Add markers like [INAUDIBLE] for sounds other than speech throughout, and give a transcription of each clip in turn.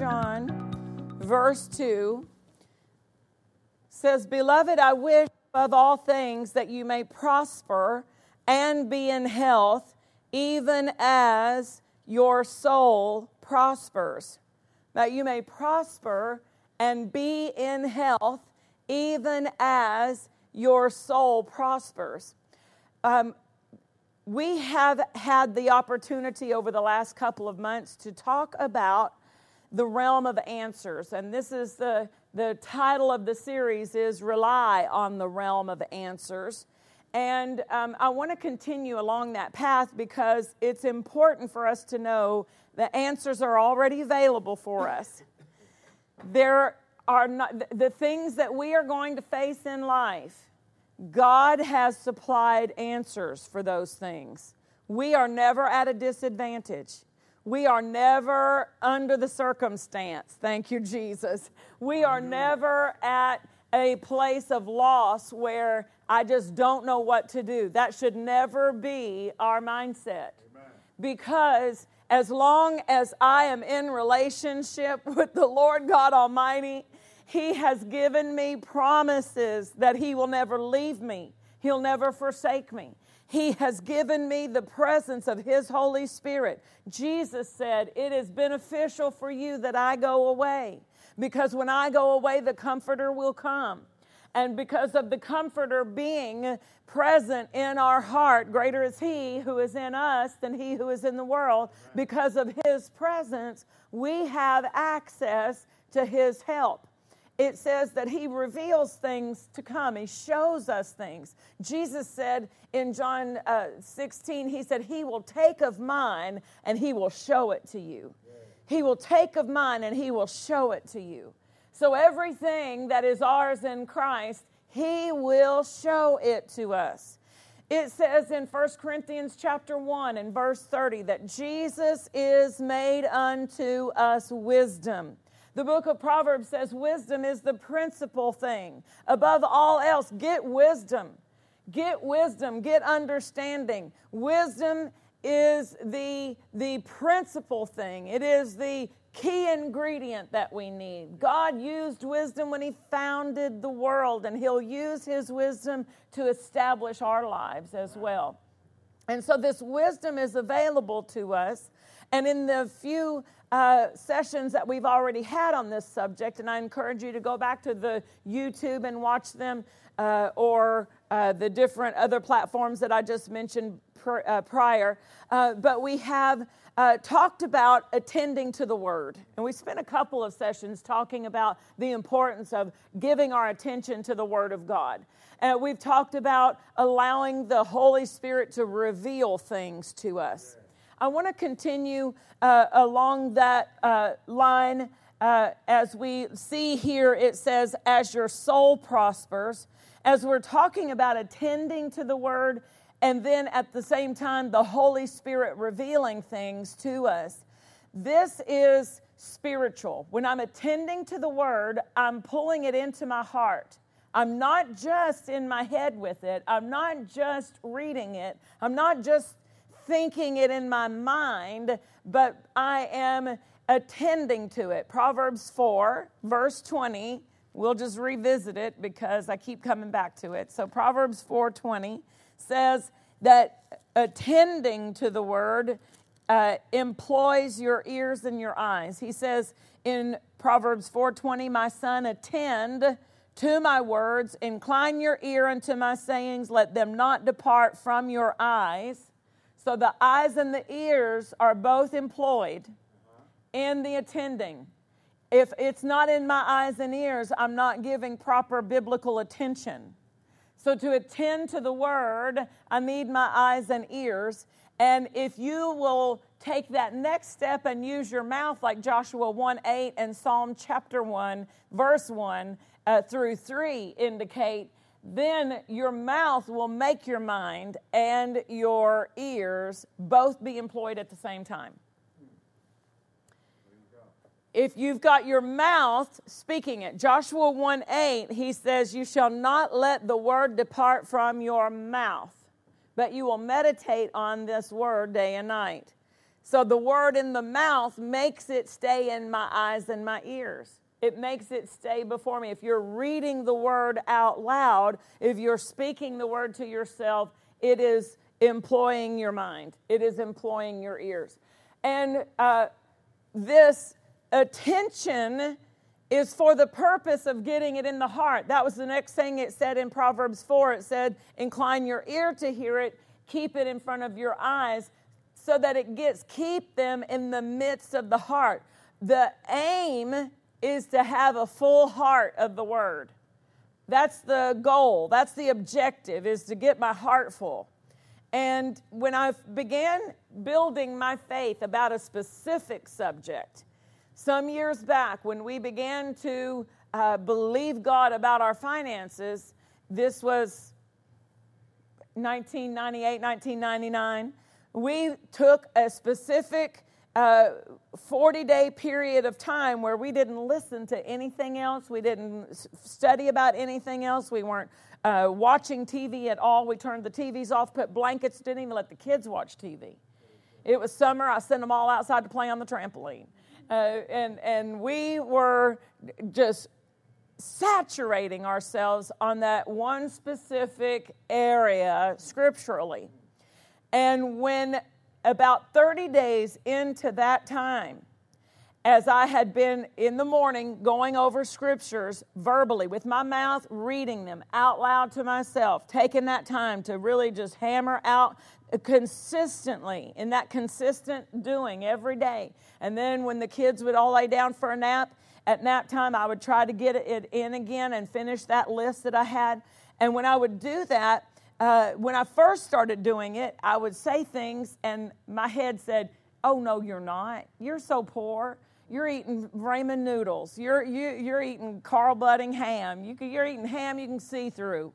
John, verse 2 says, Beloved, I wish above all things that you may prosper and be in health, even as your soul prospers. That you may prosper and be in health, even as your soul prospers. Um, we have had the opportunity over the last couple of months to talk about the realm of answers. And this is the the title of the series is rely on the realm of answers. And um, i want to continue along that path because it's important for us to know the answers are already available for us. There are not the things that we are going to face in life god has supplied answers for those things. We are never at a disadvantage we are never under the circumstance. Thank you, Jesus. We are never at a place of loss where I just don't know what to do. That should never be our mindset. Amen. Because as long as I am in relationship [LAUGHS] with the Lord God Almighty, He has given me promises that He will never leave me, He'll never forsake me. He has given me the presence of His Holy Spirit. Jesus said, It is beneficial for you that I go away, because when I go away, the Comforter will come. And because of the Comforter being present in our heart, greater is He who is in us than He who is in the world. Because of His presence, we have access to His help it says that he reveals things to come. He shows us things. Jesus said in John uh, 16, he said, He will take of mine and he will show it to you. He will take of mine and he will show it to you. So everything that is ours in Christ, he will show it to us. It says in 1 Corinthians chapter 1 and verse 30 that Jesus is made unto us wisdom the book of Proverbs says wisdom is the principal thing. Above all else, get wisdom. Get wisdom, get understanding. Wisdom is the, the principal thing, it is the key ingredient that we need. God used wisdom when He founded the world, and He'll use His wisdom to establish our lives as well. And so, this wisdom is available to us. And in the few uh, sessions that we've already had on this subject, and I encourage you to go back to the YouTube and watch them uh, or uh, the different other platforms that I just mentioned pr- uh, prior. Uh, but we have uh, talked about attending to the Word. And we spent a couple of sessions talking about the importance of giving our attention to the Word of God. We've talked about allowing the Holy Spirit to reveal things to us. I want to continue uh, along that uh, line uh, as we see here it says, as your soul prospers, as we're talking about attending to the word, and then at the same time, the Holy Spirit revealing things to us. This is spiritual. When I'm attending to the word, I'm pulling it into my heart. I'm not just in my head with it. I'm not just reading it. I'm not just thinking it in my mind, but I am attending to it. Proverbs 4, verse 20. We'll just revisit it because I keep coming back to it. So Proverbs 4:20 says that attending to the word uh, employs your ears and your eyes. He says in Proverbs 4:20, "My son, attend to my words, incline your ear unto my sayings, let them not depart from your eyes." So the eyes and the ears are both employed in the attending. If it's not in my eyes and ears, I'm not giving proper biblical attention. So to attend to the word, I need my eyes and ears. And if you will take that next step and use your mouth, like Joshua 1 8 and Psalm chapter 1, verse 1 uh, through 3 indicate, then your mouth will make your mind and your ears both be employed at the same time. If you've got your mouth speaking it, Joshua 1 8, he says, You shall not let the word depart from your mouth, but you will meditate on this word day and night. So the word in the mouth makes it stay in my eyes and my ears it makes it stay before me. If you're reading the word out loud, if you're speaking the word to yourself, it is employing your mind, it is employing your ears. And uh, this attention is for the purpose of getting it in the heart. That was the next thing it said in Proverbs 4. It said, Incline your ear to hear it, keep it in front of your eyes, so that it gets, keep them in the midst of the heart. The aim is to have a full heart of the word. That's the goal, that's the objective, is to get my heart full. And when I began building my faith about a specific subject, some years back, when we began to uh, believe God about our finances, this was 1998, 1999, we took a specific a 40 day period of time where we didn't listen to anything else. We didn't study about anything else. We weren't uh, watching TV at all. We turned the TVs off, put blankets, didn't even let the kids watch TV. It was summer. I sent them all outside to play on the trampoline. Uh, and, and we were just saturating ourselves on that one specific area scripturally. And when about 30 days into that time, as I had been in the morning going over scriptures verbally with my mouth, reading them out loud to myself, taking that time to really just hammer out consistently in that consistent doing every day. And then when the kids would all lay down for a nap, at nap time, I would try to get it in again and finish that list that I had. And when I would do that, uh, when I first started doing it, I would say things, and my head said, "Oh no, you're not. You're so poor. You're eating ramen noodles. You're you, you're eating Carl Buddig ham. You can, you're eating ham you can see through.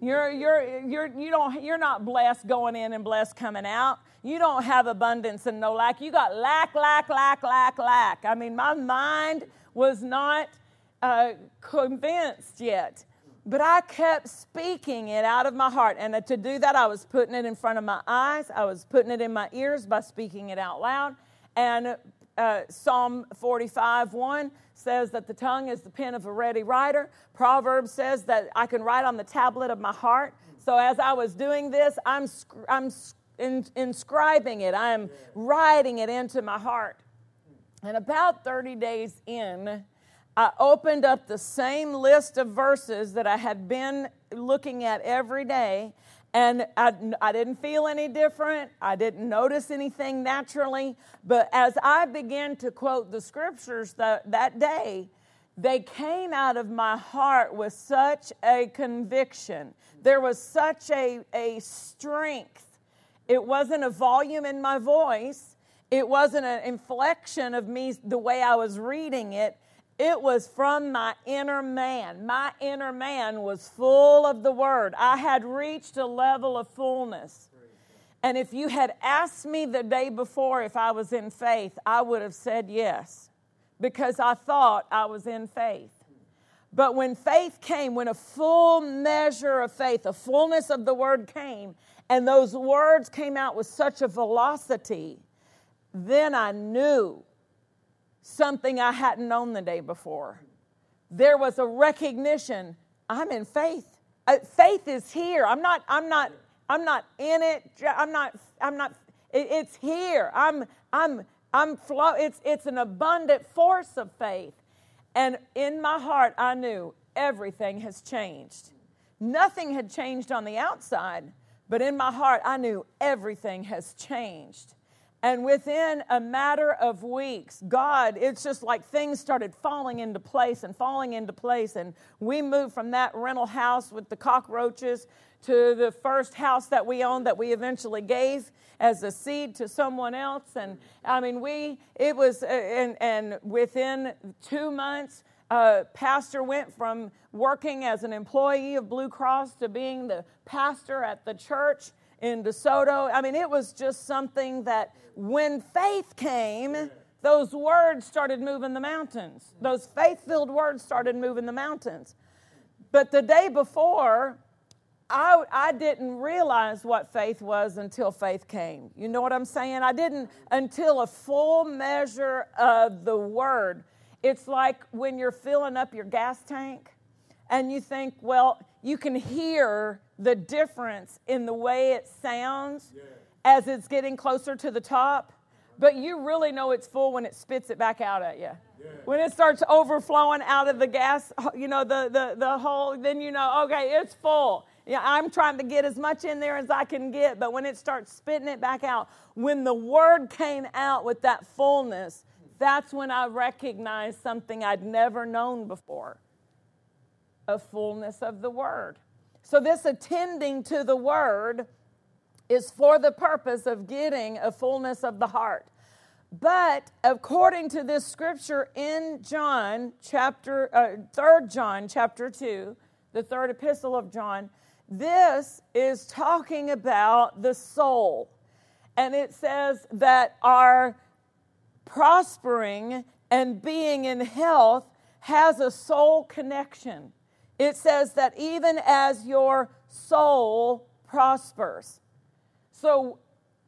You're you're you're you don't you're not blessed going in and blessed coming out. You don't have abundance and no lack. You got lack, lack, lack, lack, lack. I mean, my mind was not uh, convinced yet but I kept speaking it out of my heart. And to do that, I was putting it in front of my eyes, I was putting it in my ears by speaking it out loud. And uh, Psalm 45 1 says that the tongue is the pen of a ready writer. Proverbs says that I can write on the tablet of my heart. So as I was doing this, I'm, I'm in, inscribing it, I'm writing it into my heart. And about 30 days in, I opened up the same list of verses that I had been looking at every day, and I, I, didn't feel any different. I didn't notice anything naturally. But as I began to quote the scriptures that, that day, they came out of my heart with such a conviction. There was such a, a strength. It wasn't a volume in my voice, it wasn't an inflection of me the way I was reading it it was from my inner man. My inner man was full of the word. I had reached a level of fullness. And if you had asked me the day before if I was in faith, I would have said yes because I thought I was in faith. But when faith came, when a full measure of faith, a fullness of the word came, and those words came out with such a velocity, then I knew something I hadn't known the day before. There was a recognition I'm in faith. Uh, faith is here. I'm not, I'm not, I'm not in it. I'm not, I'm not, it, it's here. I'm, I'm, I'm flow. It's, it's an abundant force of faith. And in my heart, I knew everything has changed. Nothing had changed on the outside, but in my heart, I knew everything has changed. And within a matter of weeks, God, it's just like things started falling into place and falling into place. And we moved from that rental house with the cockroaches to the first house that we owned that we eventually gave as a seed to someone else. And I mean, we, it was, uh, and, and within two months, uh, pastor went from working as an employee of Blue Cross to being the pastor at the church in DeSoto. I mean, it was just something that when faith came, those words started moving the mountains. Those faith filled words started moving the mountains. But the day before, I, I didn't realize what faith was until faith came. You know what I'm saying? I didn't until a full measure of the word. It's like when you're filling up your gas tank and you think, well, you can hear the difference in the way it sounds yeah. as it's getting closer to the top, but you really know it's full when it spits it back out at you. Yeah. When it starts overflowing out of the gas, you know, the, the, the hole, then you know, okay, it's full. Yeah, I'm trying to get as much in there as I can get, but when it starts spitting it back out, when the word came out with that fullness, that's when I recognized something I'd never known before a fullness of the word. So, this attending to the word is for the purpose of getting a fullness of the heart. But according to this scripture in John chapter uh, 3rd John chapter 2, the third epistle of John, this is talking about the soul. And it says that our prospering and being in health has a soul connection. It says that even as your soul prospers. So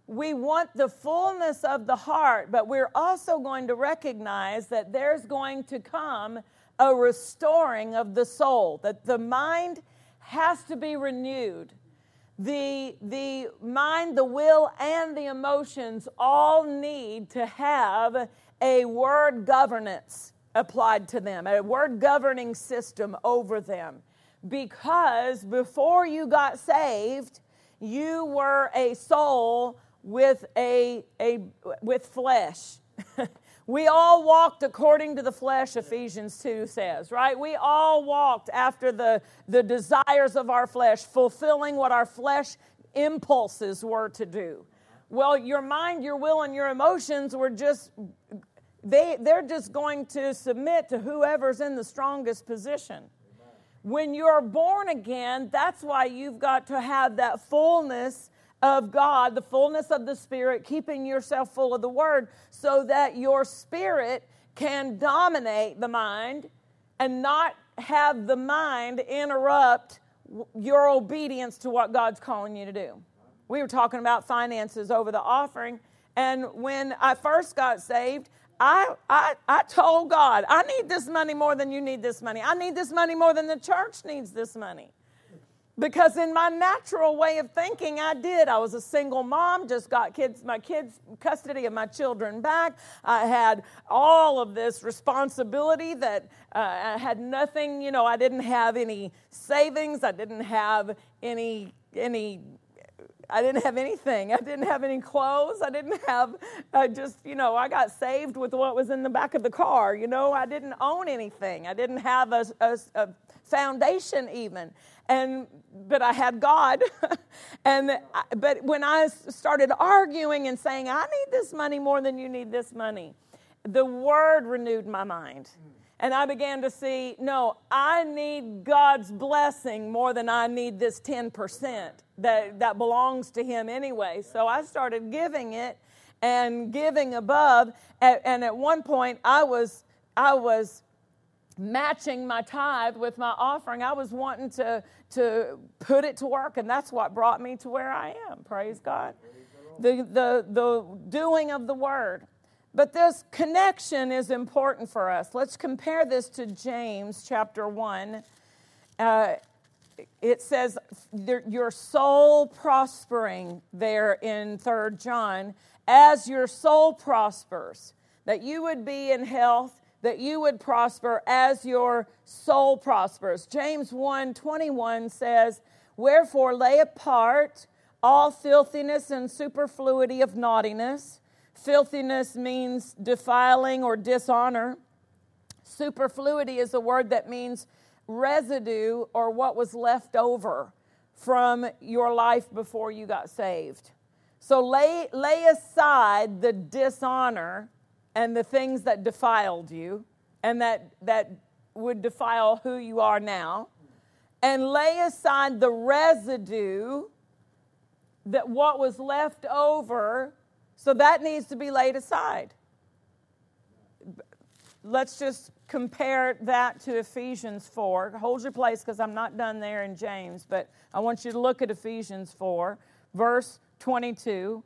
we want the fullness of the heart, but we're also going to recognize that there's going to come a restoring of the soul, that the mind has to be renewed. The, the mind, the will, and the emotions all need to have a word governance applied to them, a word governing system over them. Because before you got saved, you were a soul with a, a with flesh. [LAUGHS] We all walked according to the flesh, Ephesians 2 says, right? We all walked after the, the desires of our flesh, fulfilling what our flesh impulses were to do. Well, your mind, your will, and your emotions were just, they, they're just going to submit to whoever's in the strongest position. When you're born again, that's why you've got to have that fullness of God, the fullness of the Spirit, keeping yourself full of the Word, so that your spirit can dominate the mind and not have the mind interrupt your obedience to what God's calling you to do. We were talking about finances over the offering, and when I first got saved, I, I, I told God, I need this money more than you need this money. I need this money more than the church needs this money. Because in my natural way of thinking, I did. I was a single mom, just got kids, my kids, custody of my children back. I had all of this responsibility that uh, I had nothing, you know, I didn't have any savings. I didn't have any, any, I didn't have anything. I didn't have any clothes. I didn't have I just, you know, I got saved with what was in the back of the car. You know, I didn't own anything. I didn't have a, a, a foundation even and but I had God. [LAUGHS] and but when I started arguing and saying, "I need this money more than you need this money," the Word renewed my mind. And I began to see, no, I need God's blessing more than I need this 10% that, that belongs to Him anyway. So I started giving it and giving above. And at one point, I was, I was matching my tithe with my offering. I was wanting to, to put it to work, and that's what brought me to where I am. Praise God. The, the, the doing of the word. But this connection is important for us. Let's compare this to James chapter 1. Uh, it says, Your soul prospering there in 3 John, as your soul prospers, that you would be in health that you would prosper as your soul prospers. James 1 21 says, Wherefore lay apart all filthiness and superfluity of naughtiness, Filthiness means defiling or dishonor. Superfluity is a word that means residue or what was left over from your life before you got saved. So lay, lay aside the dishonor and the things that defiled you and that, that would defile who you are now, and lay aside the residue that what was left over, so that needs to be laid aside. Let's just compare that to Ephesians 4. Hold your place because I'm not done there in James, but I want you to look at Ephesians 4, verse 22.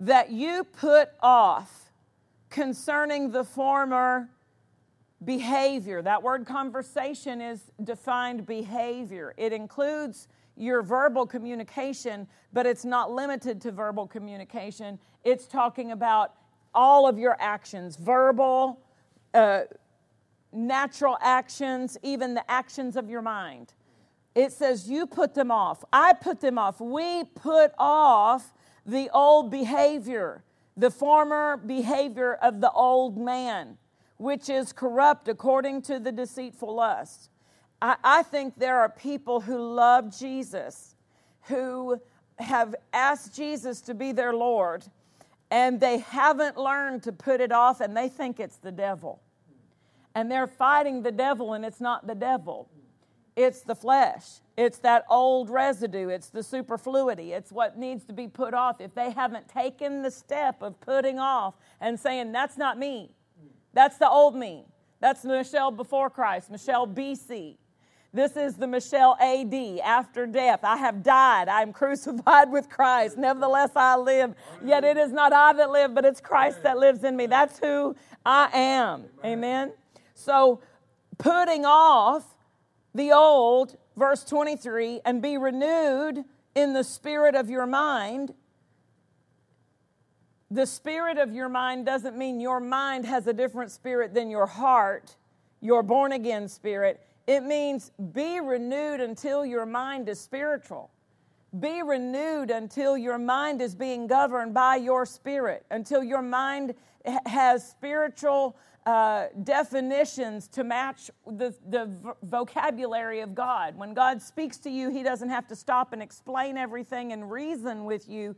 That you put off concerning the former behavior. That word conversation is defined behavior. It includes your verbal communication, but it's not limited to verbal communication. It's talking about all of your actions verbal, uh, natural actions, even the actions of your mind. It says, You put them off. I put them off. We put off the old behavior, the former behavior of the old man, which is corrupt according to the deceitful lust. I, I think there are people who love Jesus, who have asked Jesus to be their Lord, and they haven't learned to put it off, and they think it's the devil. And they're fighting the devil, and it's not the devil. It's the flesh. It's that old residue. It's the superfluity. It's what needs to be put off. If they haven't taken the step of putting off and saying, That's not me, that's the old me. That's Michelle before Christ, Michelle BC. This is the Michelle AD after death. I have died. I am crucified with Christ. Nevertheless, I live. Yet it is not I that live, but it's Christ that lives in me. That's who I am. Amen. So, putting off the old, verse 23, and be renewed in the spirit of your mind. The spirit of your mind doesn't mean your mind has a different spirit than your heart, your born again spirit. It means be renewed until your mind is spiritual. Be renewed until your mind is being governed by your spirit, until your mind has spiritual uh, definitions to match the, the vocabulary of God. When God speaks to you, He doesn't have to stop and explain everything and reason with you,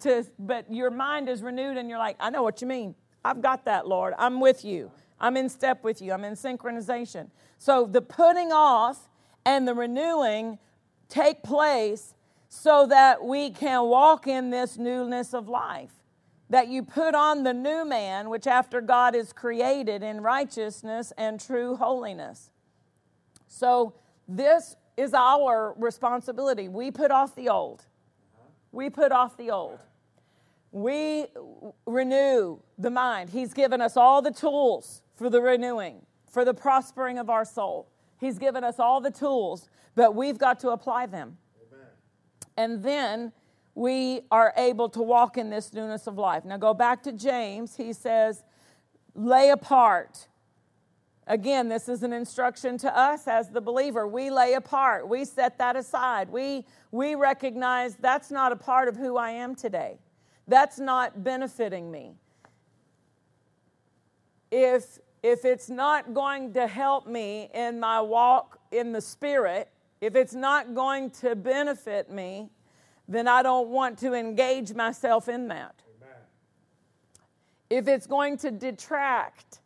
to, but your mind is renewed and you're like, I know what you mean. I've got that, Lord. I'm with you. I'm in step with you. I'm in synchronization. So the putting off and the renewing take place so that we can walk in this newness of life that you put on the new man, which after God is created in righteousness and true holiness. So, this is our responsibility. We put off the old. We put off the old. We renew the mind. He's given us all the tools for the renewing, for the prospering of our soul. He's given us all the tools, but we've got to apply them. Amen. And then we are able to walk in this newness of life. Now go back to James. He says, lay apart. Again, this is an instruction to us as the believer. We lay apart. We set that aside. We, we recognize that's not a part of who I am today. That's not benefiting me. If, if it's not going to help me in my walk in the Spirit, if it's not going to benefit me, then I don't want to engage myself in that. Amen. If it's going to detract,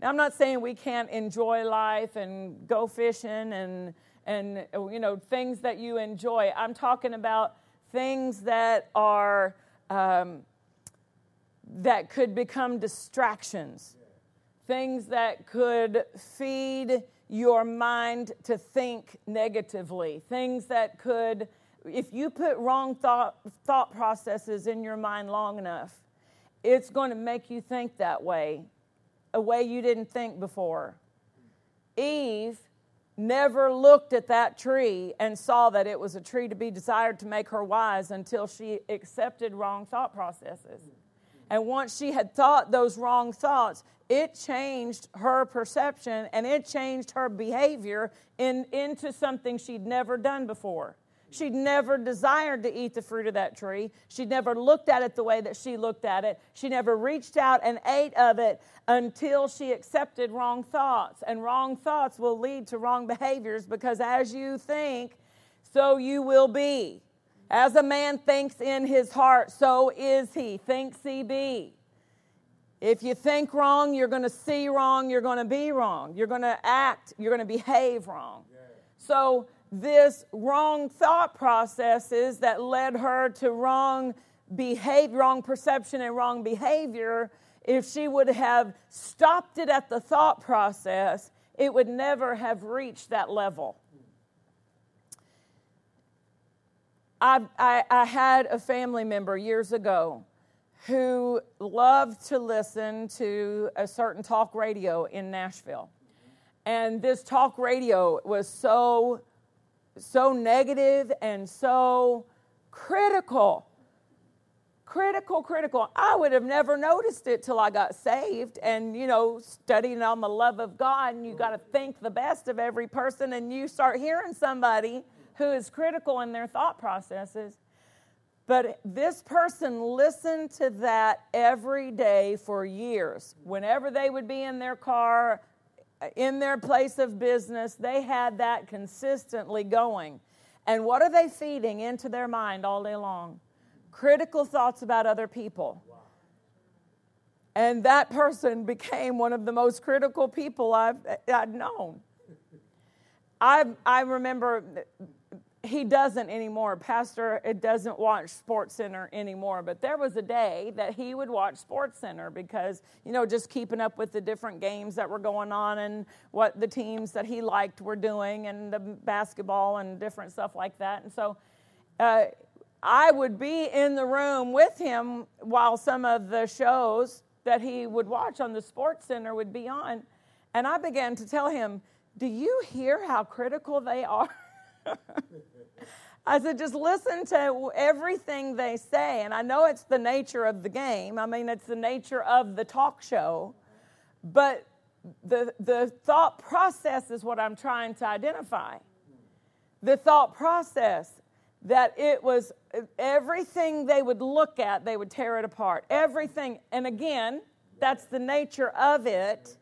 now I'm not saying we can't enjoy life and go fishing and and you know things that you enjoy. I'm talking about things that are um, that could become distractions, yeah. Things that could feed your mind to think negatively, things that could if you put wrong thought, thought processes in your mind long enough, it's going to make you think that way, a way you didn't think before. Eve never looked at that tree and saw that it was a tree to be desired to make her wise until she accepted wrong thought processes. And once she had thought those wrong thoughts, it changed her perception and it changed her behavior in, into something she'd never done before. She'd never desired to eat the fruit of that tree. She'd never looked at it the way that she looked at it. She never reached out and ate of it until she accepted wrong thoughts. And wrong thoughts will lead to wrong behaviors because as you think, so you will be. As a man thinks in his heart, so is he. Thinks he be. If you think wrong, you're going to see wrong, you're going to be wrong, you're going to act, you're going to behave wrong. So this wrong thought processes that led her to wrong behavior, wrong perception, and wrong behavior, if she would have stopped it at the thought process, it would never have reached that level. I, I, I had a family member years ago who loved to listen to a certain talk radio in Nashville. And this talk radio was so so negative and so critical. Critical, critical. I would have never noticed it till I got saved and, you know, studying on the love of God. And you got to think the best of every person, and you start hearing somebody who is critical in their thought processes. But this person listened to that every day for years. Whenever they would be in their car, in their place of business, they had that consistently going. And what are they feeding into their mind all day long? Critical thoughts about other people. And that person [LAUGHS] became one of the most critical people I've, I've known. I, I remember he doesn't anymore. Pastor it doesn't watch Sports Center anymore. But there was a day that he would watch Sports Center because, you know, just keeping up with the different games that were going on and what the teams that he liked were doing and the basketball and different stuff like that. And so uh, I would be in the room with him while some of the shows that he would watch on the Sports Center would be on. And I began to tell him, Do you hear how critical they are? [LAUGHS] I said, just listen to everything they say. And I know it's the nature of the game. I mean, it's the nature of the talk show. But the, the thought process is what I'm trying to identify. The thought process that it was everything they would look at, they would tear it apart. Everything. And again, that's the nature of it.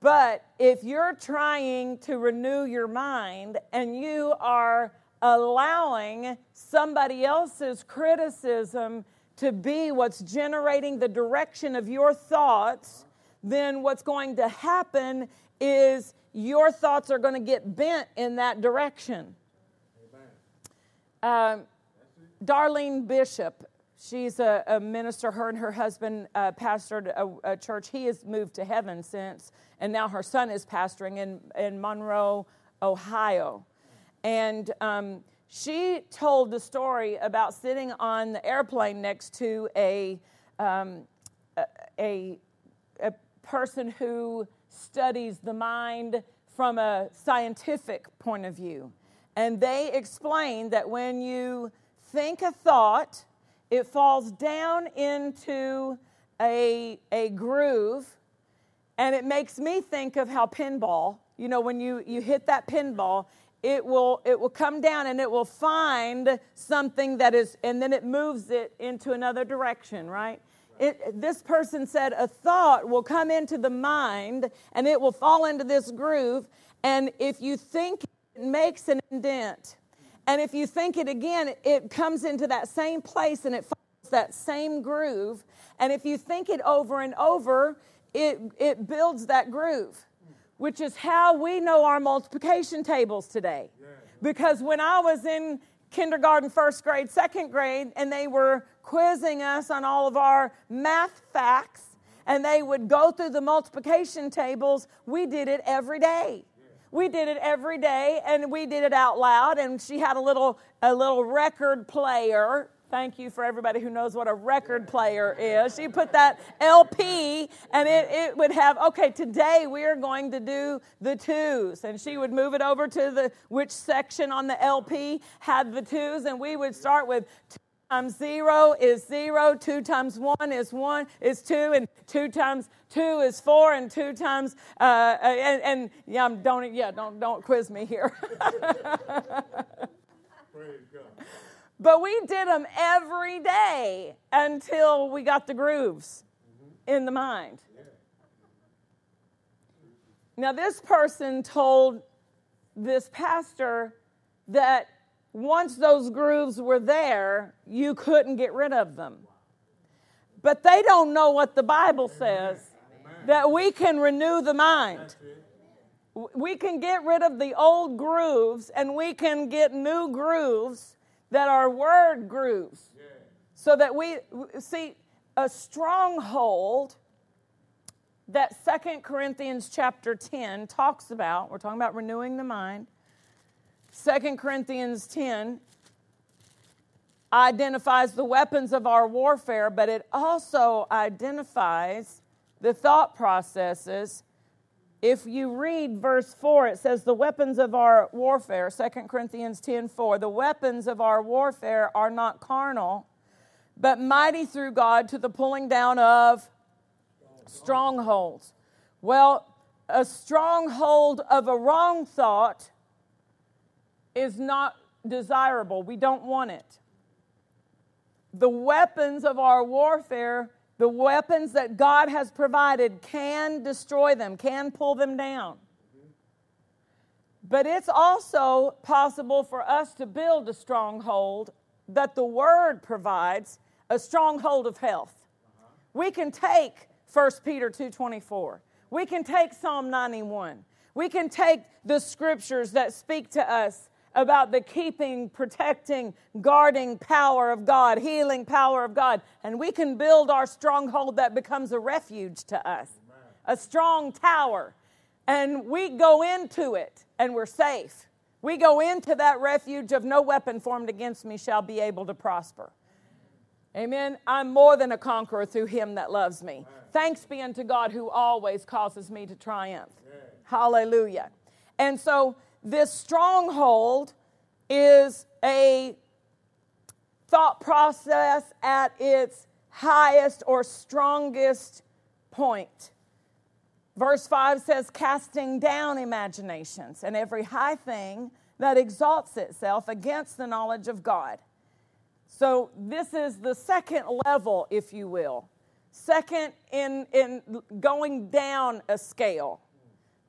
But if you're trying to renew your mind and you are allowing somebody else's criticism to be what's generating the direction of your thoughts, then what's going to happen is your thoughts are going to get bent in that direction. Um, Darlene Bishop, she's a, a, minister. Her and her husband uh, pastored a, a, church. He has moved to heaven since, and now her son is pastoring in, in Monroe, Ohio. And um, she told the story about sitting on the airplane next to a, um, a, a person who studies the mind from a scientific point of view. And they explained that when you think a thought, it falls down into a, a groove, and it makes me think of how pinball, you know, when you, you hit that pinball, it will it will come down and it will find something that is and then it moves it into another direction right? It, this person said a thought will come into the mind and it will fall into this groove. And if you think it makes an indent and if you think it again it comes into that same place and it follows that same groove. And if you think it over and over it, it builds that groove which is how we know our multiplication tables today. Because when I was in kindergarten, first grade, second grade, and they were quizzing us on all of our math facts, and they would go through the multiplication tables, we did it every day. We did it every day, and we did it out loud. And she had a little a little record player Thank you for everybody who knows what a record player is. She put that LP and it, it would have, okay, today we are going to do the twos. And she would move it over to the which section on the LP had the twos, and we would start with two times zero is zero, two times one is one, is two, and two times two is four, and two times uh, and, and yeah, don't yeah, don't don't quiz me here. [LAUGHS] But we did them every day until we got the grooves in the mind. Now, this person told this pastor that once those grooves were there, you couldn't get rid of them. But they don't know what the Bible says that we can renew the mind. We can get rid of the old grooves and we can get new grooves that are word grooves. So that we see a stronghold that Second Corinthians chapter 10 talks about. We're talking about renewing the mind. Second Corinthians 10 identifies the weapons of our warfare, but it also identifies the thought processes. If you read verse 4, it says, The weapons of our warfare, 2 Corinthians 10 4, the weapons of our warfare are not carnal, but mighty through God to the pulling down of strongholds. Well, a stronghold of a wrong thought is not desirable. We don't want it. The weapons of our warfare, the weapons that God has provided, can destroy them, can pull them down. But it's also possible for us to build a stronghold that the Word provides, a stronghold of health. We can take 1 Peter 2:24. We can take Psalm 91. We can take the scriptures that speak to us about the keeping, protecting, guarding power of God, healing power of God, and we can build our stronghold that becomes a refuge to us, a strong tower. And we go into it and we're safe. We go into that refuge of no weapon formed against me shall be able to prosper. Amen. I'm more than a conqueror through him that loves me. Thanks be unto God who always causes me to triumph. Hallelujah. And so this stronghold is a thought process at its highest or strongest point. Verse 5 says, casting down imaginations and every high thing that exalts itself against the knowledge of God. So, this is the second level, if you will. Second, in, in going down a scale.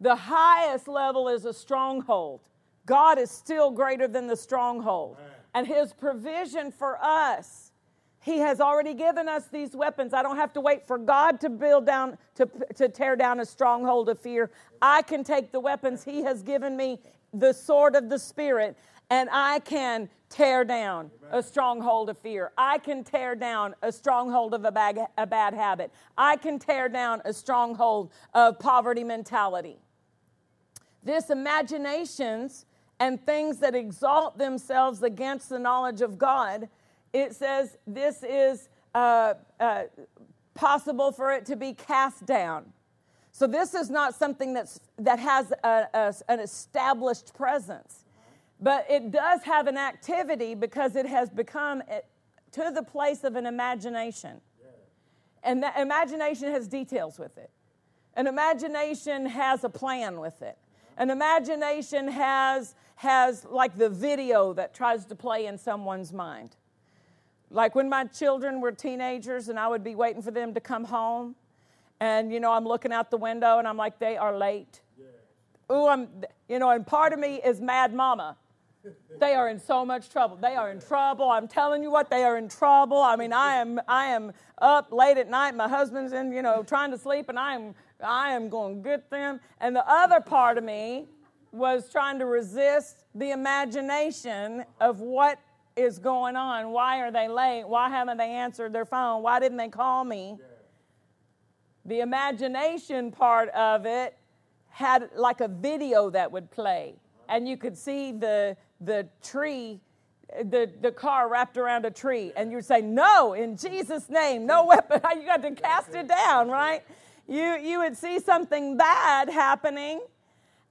The highest level is a stronghold. God is still greater than the stronghold. And His provision for us, He has already given us these weapons. I don't have to wait for God to build down, to, to tear down a stronghold of fear. I can take the weapons He has given me, the sword of the Spirit, and I can tear down a stronghold of fear. I can tear down a stronghold of a bad, a bad habit. I can tear down a stronghold of poverty mentality. This imaginations and things that exalt themselves against the knowledge of God, it says this is uh, uh, possible for it to be cast down. So this is not something that's, that has a, a, an established presence. But it does have an activity because it has become to the place of an imagination. And that imagination has details with it. An imagination has a plan with it. An imagination has, has like the video that tries to play in someone's mind. Like when my children were teenagers and I would be waiting for them to come home, and you know, I'm looking out the window and I'm like, they are late. Yeah. Ooh, I'm, you know, and part of me is mad mama they are in so much trouble. They are in trouble. I'm telling you what, they are in trouble. I mean, I am I am up late at night. My husband's in, you know, trying to sleep, and I am I am going to get them. And the other part of me was trying to resist the imagination of what is going on. Why are they late? Why haven't they answered their phone? Why didn't they call me? The imagination part of it had like a video that would play and you could see the the tree, the, the car wrapped around a tree, and you'd say, No, in Jesus' name, no weapon. [LAUGHS] You got to cast it down, right? You, you would see something bad happening,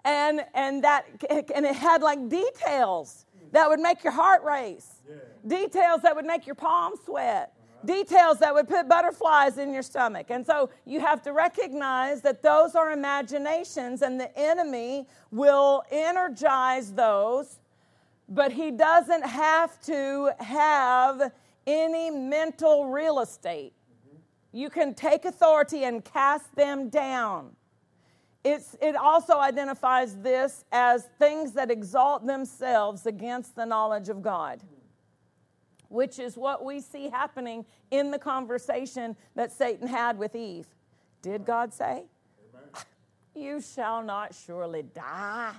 and, and, that, and it had like details that would make your heart race, yeah. details that would make your palms sweat details that would put butterflies in your stomach. And so you have to recognize that those are imaginations, and the enemy will energize those but he doesn't have to have any mental real estate. You can take authority and cast them down. It's, it also identifies this as things that exalt themselves against the knowledge of God, which is what we see happening in the conversation that Satan had with Eve. Did God say? Ah, you shall not surely die.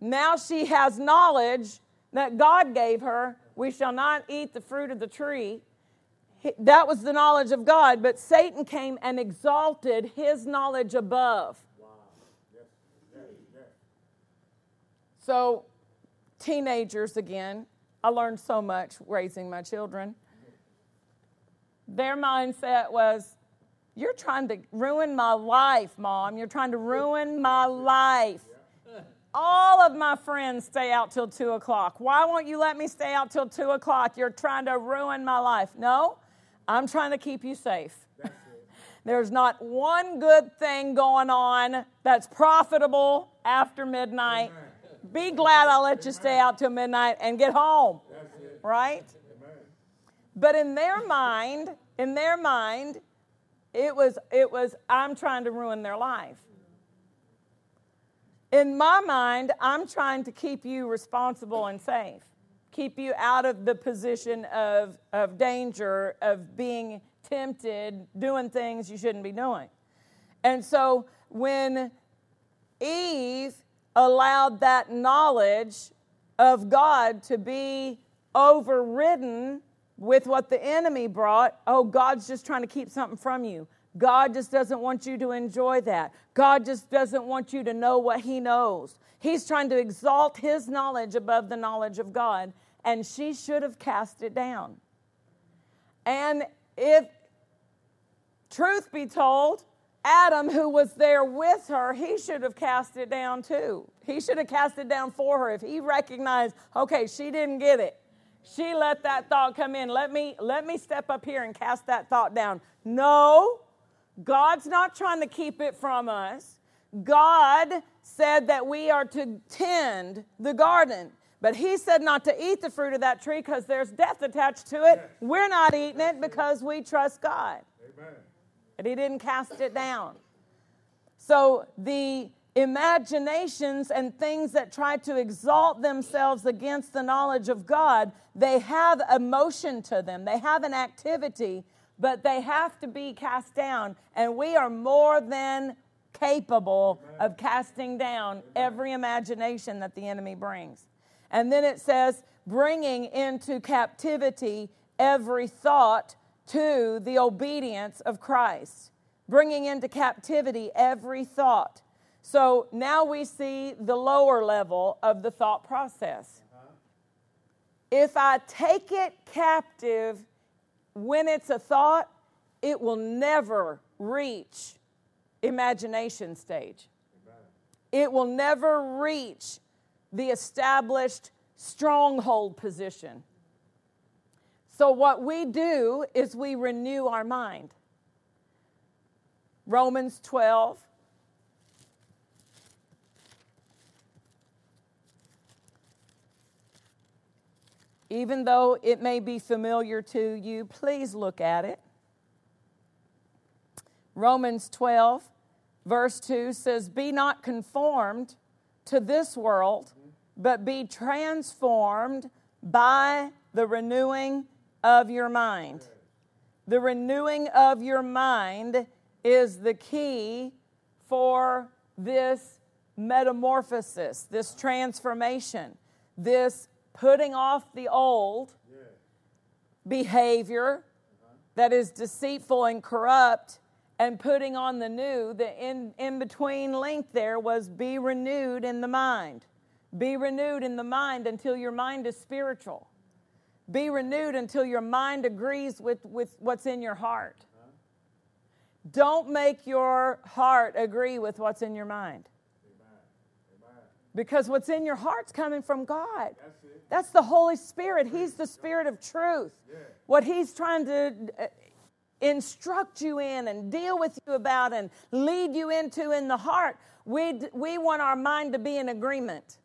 Now she has knowledge that God gave her. We shall not eat the fruit of the tree. That was the knowledge of God, but Satan came and exalted his knowledge above. So, teenagers again, I learned so much raising my children. Their mindset was, You're trying to ruin my life, mom. You're trying to ruin my life. All of my friends stay out till two o'clock. Why won't you let me stay out till two o'clock? You're trying to ruin my life. No, I'm trying to keep you safe. There's not one good thing going on that's profitable after midnight. Be glad I let you stay out till midnight and get home. Right? But in their mind, in their mind, it was it was I'm trying to ruin their life in my mind, I'm trying to keep you responsible and safe, keep you out of the position of, of danger, of being tempted, doing things you shouldn't be doing. And so when Eve allowed that knowledge of God to be overridden with what the enemy brought, oh, God's just trying to keep something from you. God just doesn't want you to enjoy that. God just doesn't want you to know what He knows. He's trying to exalt His knowledge above the knowledge of God, and she should have cast it down. And if truth be told, Adam, who was there with her, he should have cast it down too. He should have cast it down for her if he recognized, okay, she didn't get it. She let that thought come in. Let me let me step up here and cast that thought down. No, God's not trying to keep it from us. God said that we are to tend the garden. But he said not to eat the fruit of that tree because there's death attached to it. We're not eating it because we trust God. Amen. And he didn't cast it down. So the imaginations and things that try to exalt themselves against the knowledge of God, they have emotion to them, they have an activity but they have to be cast down. And we are more than capable of casting down every imagination that the enemy brings. And then it says, bringing into captivity every thought to the obedience of Christ. Bringing into captivity every thought. So now we see the lower level of the thought process. Uh-huh. If I take it captive when it's a thought, it will never reach imagination stage. It will never reach the established stronghold position. So, what we do is we renew our mind. Romans 12, Even though it may be familiar to you, please look at it. Romans 12, verse 2 says, Be not conformed to this world, but be transformed by the renewing of your mind. The renewing of your mind is the key for this metamorphosis, this transformation, this putting off the old behavior that is deceitful and corrupt and putting on the new. The in, in between link there was be renewed in the mind. Be renewed in the mind until your mind is spiritual. Be renewed until your mind agrees with, with what's in your heart. Don't make your heart agree with what's in your mind. Because what's in your heart's coming from God. That's, the Holy Spirit. He's the Spirit of truth. What He's trying to uh, instruct you in and deal with you about and lead you into in the heart, we, we want our mind to be in agreement.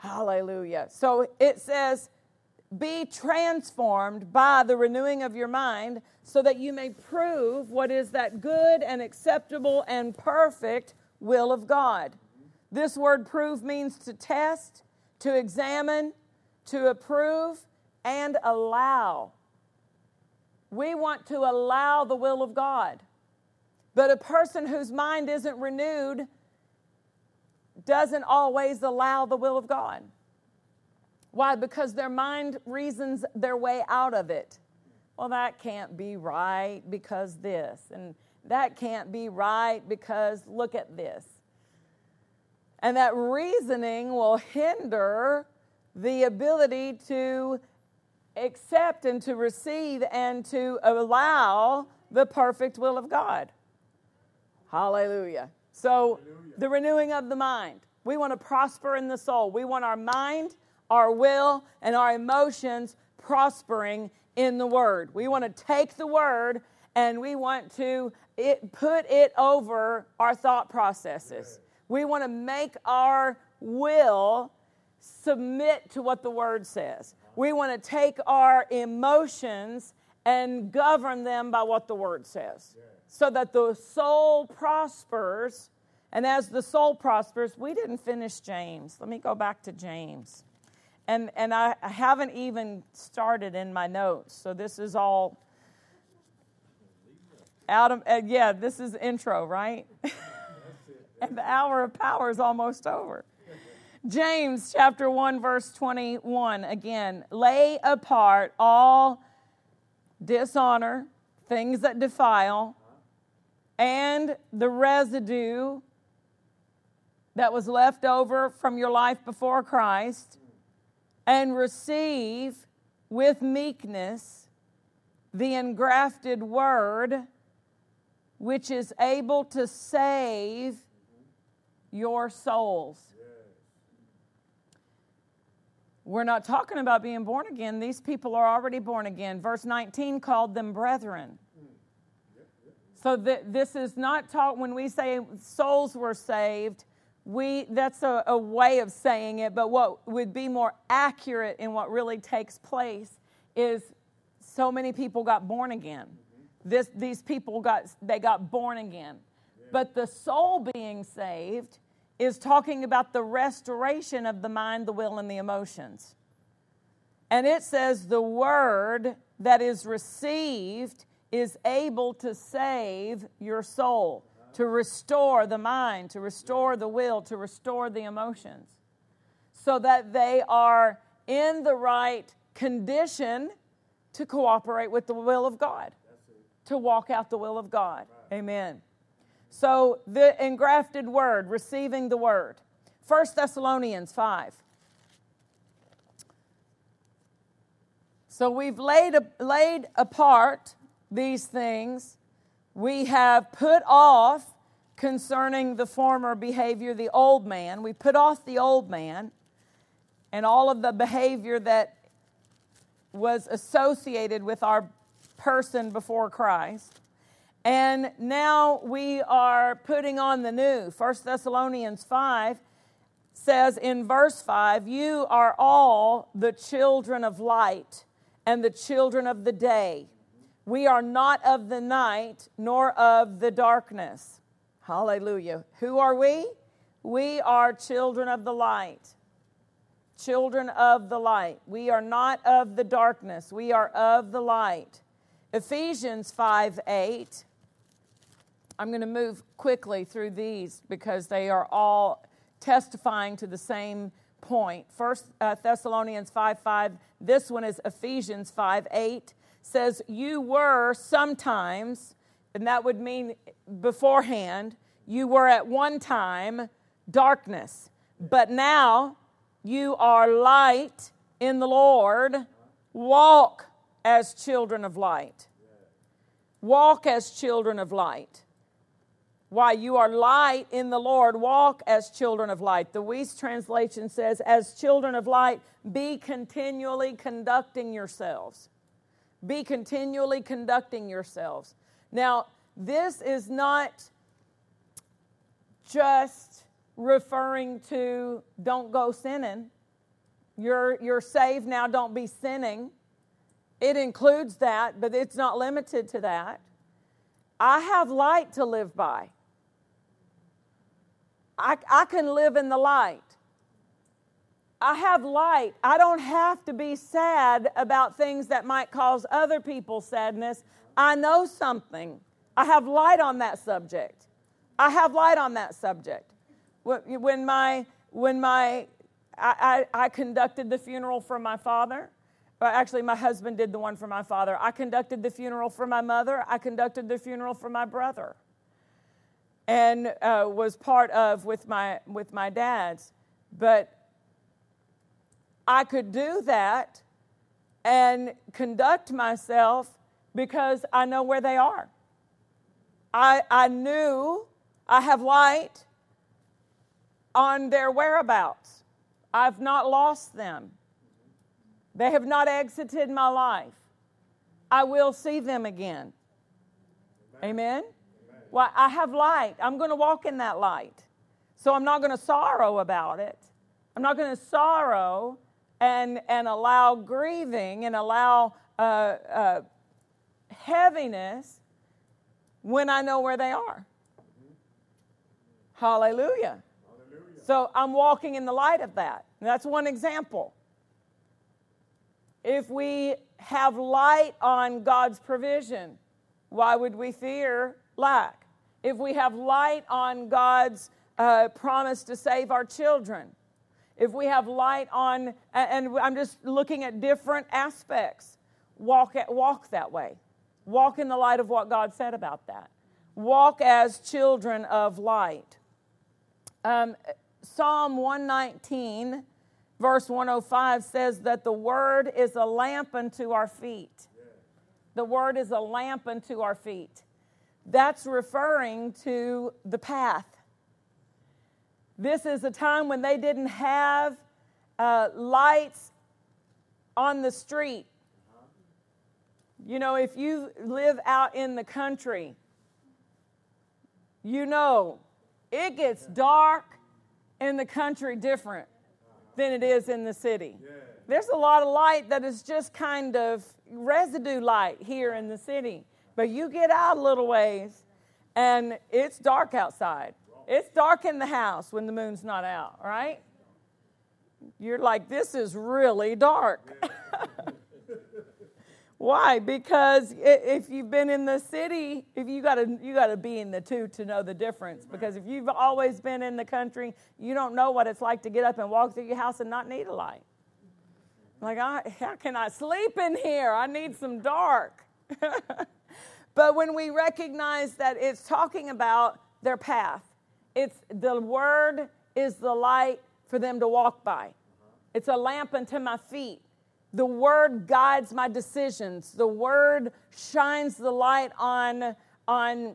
Hallelujah. So it says, be transformed by the renewing of your mind so that you may prove what is that good and acceptable and perfect will of God. This word prove means to test, to examine, to approve, and allow. We want to allow the will of God. But a person whose mind isn't renewed doesn't always allow the will of God. Why? Because their mind reasons their way out of it. Well, that can't be right because this, and that can't be right because look at this. And that reasoning will hinder the ability to accept and to receive and to allow the perfect will of God. Hallelujah. So, the renewing of the mind. We want to prosper in the soul. We want our mind, our will, and our emotions prospering in the Word. We want to take the Word and we want to it, put it over our thought processes. We want to make our will submit to what the Word says. We want to take our emotions and govern them by what the Word says so that the soul prospers. And as the soul prospers, we didn't finish James. Let me go back to James. And, and I, I haven't even started in my notes, so this is all out of, uh, yeah, this is intro, right? [LAUGHS] and the hour of power is almost over. James chapter 1, verse 21 again, lay apart all dishonor, things that defile, and the residue that was left over from your life before Christ and receive with meekness the engrafted word which is able to save your souls. We're not talking about being born again. These people are already born again. Verse 19 called them brethren. So this is not taught when we say souls were saved. We that's a, a way of saying it, but what would be more accurate in what really takes place is so many people got born again. This, these people got they got born again. But the soul being saved is talking about the restoration of the mind, the will, and the emotions. And it says the word that is received is able to save your soul, to restore the mind, to restore the will, to restore the emotions, so that they are in the right condition to cooperate with the will of God, to walk out the will of God. Amen. So the engrafted word, receiving the word. 1 Thessalonians 5. So we've laid, laid apart these things we have put off concerning the former behavior, the old man. We put off the old man and all of the behavior that was associated with our person before Christ. And now we are putting on the new. 1 Thessalonians 5 says in verse 5 You are all the children of light and the children of the day. We are not of the night nor of the darkness. Hallelujah. Who are we? We are children of the light. Children of the light. We are not of the darkness. We are of the light. Ephesians 5 8. I'm going to move quickly through these because they are all testifying to the same point. First uh, Thessalonians 5 5. This one is Ephesians 5 8 says, You were sometimes, and that would mean beforehand, you were at one time darkness, but now you are light in the Lord. Walk as children of light. Walk as children of light. Why, you are light in the Lord, walk as children of light. The Wuest translation says, As children of light, be continually conducting yourselves. Be continually conducting yourselves. Now, this is not just referring to don't go sinning. you're, you're saved now, don't be sinning. It includes that, but it's not limited to that. I have light to live by. I, I can live in the light. I have light. I don't have to be sad about things that might cause other people sadness. I know something. I have light on that subject. I have light on that subject. When my, when my, I, I, I conducted the funeral for my father, actually, my husband did the one for my father. I conducted the funeral for my mother. I conducted the funeral for my brother and uh, was part of with my with my dad's but i could do that and conduct myself because i know where they are i i knew i have light on their whereabouts i've not lost them they have not exited my life i will see them again amen, amen? Well, I have light. I'm going to walk in that light. So I'm not going to sorrow about it. I'm not going to sorrow and, and allow grieving and allow uh, uh, heaviness when I know where they are. Hallelujah. Hallelujah. So I'm walking in the light of that. And that's one example. If we have light on God's provision, why would we fear lack? if we have light on God's uh, promise to save our children, if we have light on, and I'm just looking at different aspects, walk, at, walk that way. Walk in the light of what God said about that. Walk as children of light. Um, Psalm 119, verse 105 says that the word is a lamp unto our feet. The word is a lamp unto our feet. That's referring to the path. This is a time when they didn't have uh, lights on the street. You know, if you live out in the country, you know it gets dark in the country different than it is in the city. There's a lot of light that is just kind of residue light here in the city. But you get out a little ways and it's dark outside. It's dark in the house when the moon's not out, right? You're like, this is really dark. [LAUGHS] Why? Because if you've been in the city, if you got to you got to be in the two to know the difference. Because if you've always been in the country, you don't know what it's like to get up and walk through your house and not need a light. Like, I, how can I sleep in here? I need some dark. [LAUGHS] But when we recognize that it's talking about their path, it's the word is the light for them to walk by. It's a lamp unto my feet. The word guides my decisions. The word shines the light on, on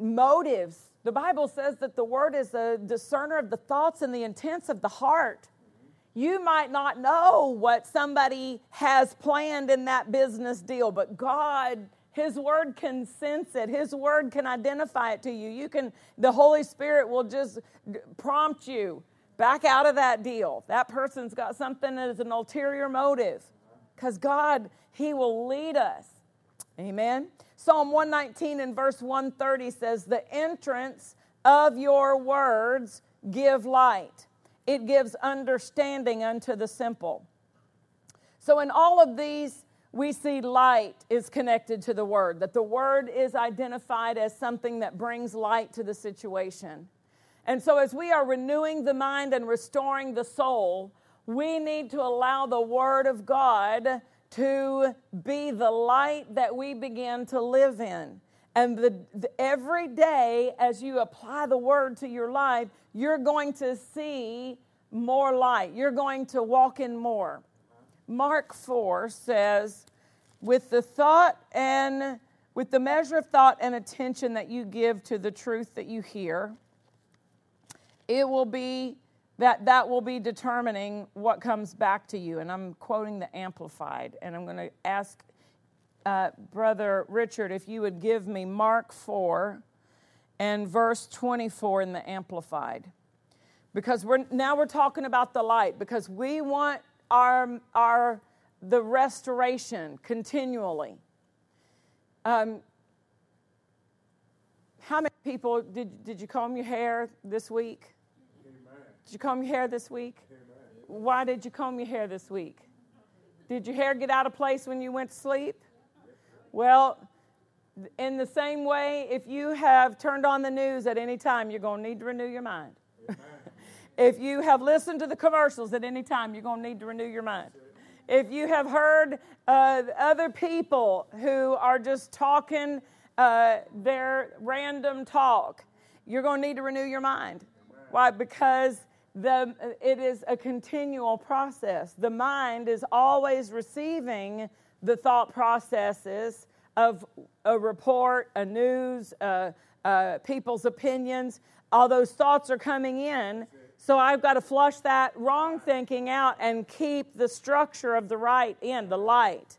motives. The Bible says that the word is a discerner of the thoughts and the intents of the heart. You might not know what somebody has planned in that business deal, but God his word can sense it. His word can identify it to you. You can the Holy Spirit will just prompt you back out of that deal. That person's got something that is an ulterior motive. Cuz God, he will lead us. Amen. Psalm 119 and verse 130 says, "The entrance of your words give light. It gives understanding unto the simple." So in all of these we see light is connected to the word, that the word is identified as something that brings light to the situation. And so, as we are renewing the mind and restoring the soul, we need to allow the word of God to be the light that we begin to live in. And the, the, every day, as you apply the word to your life, you're going to see more light. You're going to walk in more. Mark 4 says, with the thought and with the measure of thought and attention that you give to the truth that you hear, it will be that that will be determining what comes back to you. And I'm quoting the Amplified, and I'm going to ask uh, Brother Richard if you would give me Mark 4 and verse 24 in the Amplified. because we're now we're talking about the light because we want our our the restoration continually. Um, how many people did did you comb your hair this week? Did you comb your hair this week? Why did you comb your hair this week? Did your hair get out of place when you went to sleep? Well, in the same way, if you have turned on the news at any time, you're going to need to renew your mind. If you have listened to the commercials at any time, you're going to need to renew your mind. If you have heard uh, other people who are just talking uh, their random talk, you're going to need to renew your mind. Why? Because the, it is a continual process. The mind is always receiving the thought processes of a report, a news, uh, uh, people's opinions. All those thoughts are coming in. So I've got to flush that wrong thinking out and keep the structure of the right in, the light.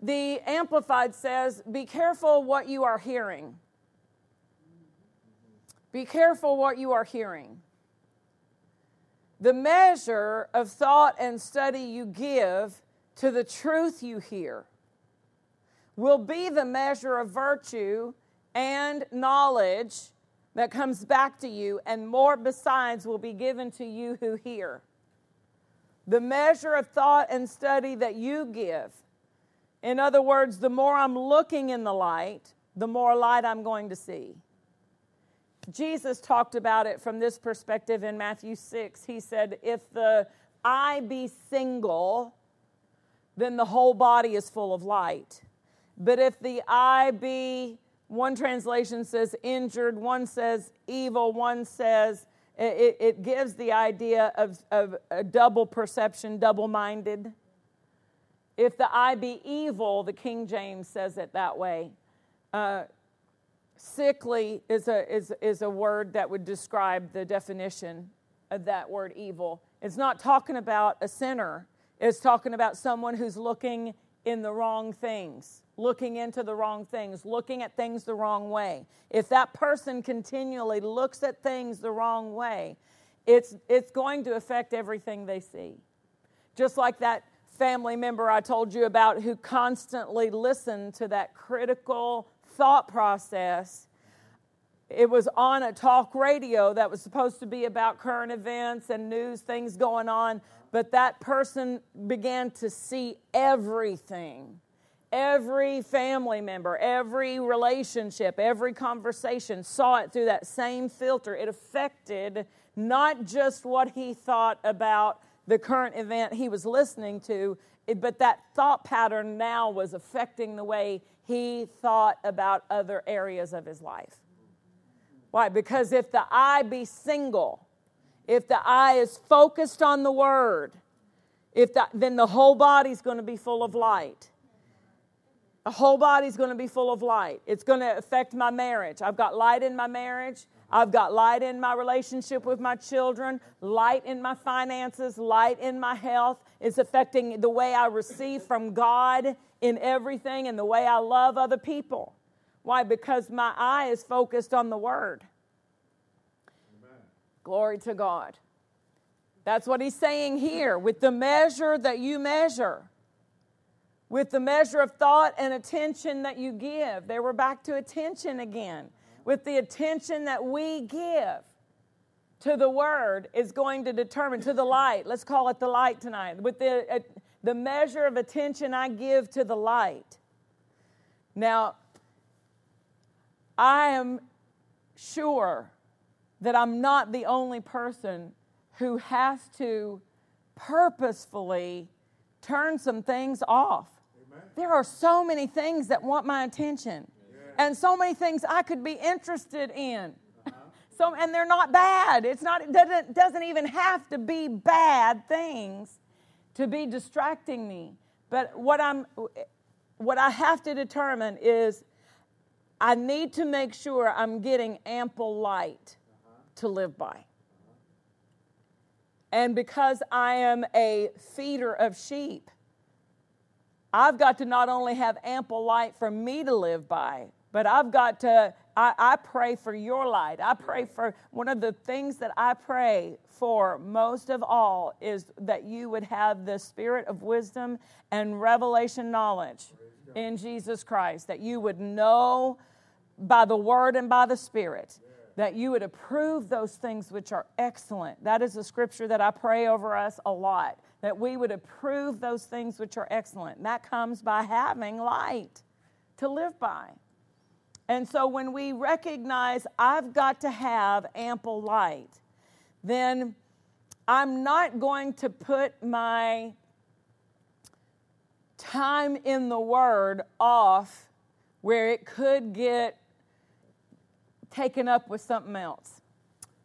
The Amplified says, Be careful what you are hearing. Be careful what you are hearing. The measure of thought and study you give to the truth you hear will be the measure of virtue and knowledge that comes back to you, and more besides will be given to you who hear. The measure of thought and study that you give. In other words, the more I'm looking in the light, the more light I'm going to see. Jesus talked about it from this perspective in Matthew 6. He said, If the eye be single, then the whole body is full of light. But if the eye be, one translation says injured, one says evil, one says it, it gives the idea of, of a double perception, double minded. If the eye be evil, the King James says it that way. Uh, sickly is a, is, is a word that would describe the definition of that word evil. It's not talking about a sinner, it's talking about someone who's looking in the wrong things looking into the wrong things, looking at things the wrong way. If that person continually looks at things the wrong way, it's, it's going to affect everything they see. Just like that family member I told you about who constantly listened to that critical thought process. It was on a talk radio that was supposed to be about current events and news, things going on, but that person began to see everything Every family member, every relationship, every conversation saw it through that same filter. It affected not just what he thought about the current event he was listening to, but that thought pattern now was affecting the way he thought about other areas of his life. Why? Because if the eye be single, if the eye is focused on the word, if the, then the whole body's going to be full of light. The whole body's going to be full of light. It's going to affect my marriage. I've got light in my marriage. I've got light in my relationship with my children, light in my finances, light in my health. It's affecting the way I receive from God in everything and the way I love other people. Why? Because my eye is focused on the Word. Glory to God. That's what he's saying here. With the measure that you measure, with the measure of thought and attention that you give. They were back to attention again. With the attention that we give to the word is going to determine, to the light, let's call it the light tonight. With the, uh, the measure of attention I give to the light. Now, I am sure that I'm not the only person who has to purposefully turn some things off there are so many things that want my attention and so many things I could be interested in. Uh-huh. So, and they're not bad. It's not, it doesn't, doesn't even have to be bad things to be distracting me. But what I'm, what I have to determine is I need to make sure I'm getting ample light to live by. And because I am a feeder of sheep, I've got to not only have ample light for me to live by, But I've got to, I, I, pray for your light. I pray for one of the things that I pray for most of all is that you would have the spirit of wisdom and revelation knowledge in Jesus Christ, that you would know by the word and by the spirit, that you would approve those things which are excellent. That is a scripture that I pray over us a lot, that we would approve those things which are excellent. And that comes by having light to live by. And so when we recognize I've got to have ample light, then I'm not going to put my time in the Word off where it could get taken up with something else.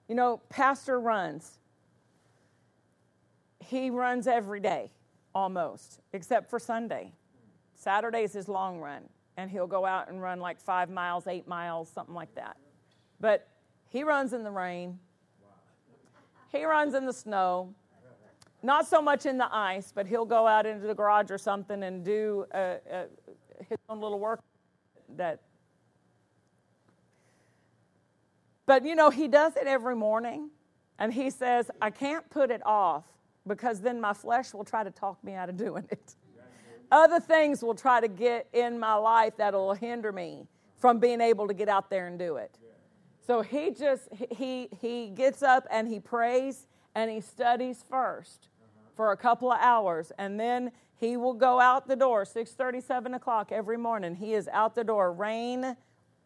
You know, Pastor runs. He runs every day, almost, except for Sunday. Saturday is his long run and he'll go out and run like five miles, eight miles, something like that. But he runs in the rain, he runs in the snow. Not so much in the ice, but he'll go out into the garage or something and do uh, uh, his own little work that but you know he does it every morning and he says i can't put it off because then my flesh will try to talk me out of doing it other things will try to get in my life that'll hinder me from being able to get out there and do it. So he just he he gets up and he prays and he studies first for a couple of hours and then he will go out the door 6.30 7 o'clock every morning he is out the door rain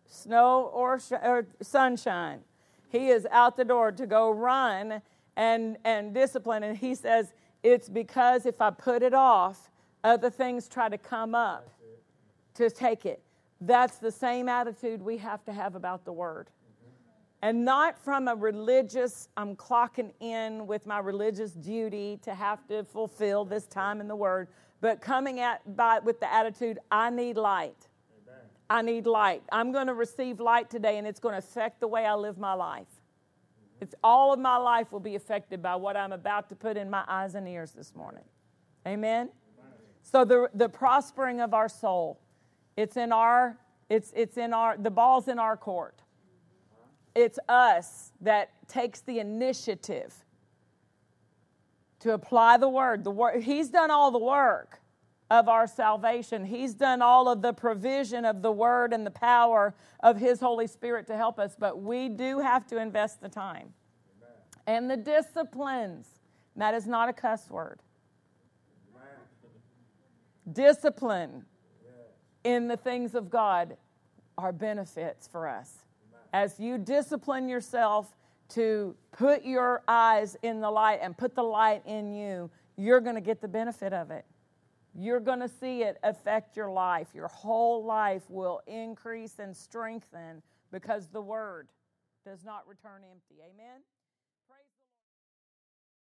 snow or, sh- or sunshine he is out the door to go run and and discipline and he says it's because if i put it off other things try to come up to take it. That's the same attitude we have to have about the Word. And not from a religious, I'm clocking in with my religious duty to have to fulfill this time in the Word, but coming at by with the attitude, I need light. I need light. I'm going to receive light today, and it's going to affect the way I live my life. It's all of my life will be affected by what I'm about to put in my eyes and ears this morning. Amen. So the, the prospering of our soul, it's in our, it's, it's in our, the ball's in our court. It's us that takes the initiative to apply the word. The word he's done all the work of our salvation. He's done all of the provision of the word and the power of his Holy Spirit to help us, but we do have to invest the time. Amen. And the disciplines. That is not a cuss word discipline in the things of God are benefits for us. As you discipline yourself to put your eyes in the light and put the light in you, you're going to get the benefit of it. You're going to see it affect your life. Your whole life will increase and strengthen because the word does not return empty. Amen?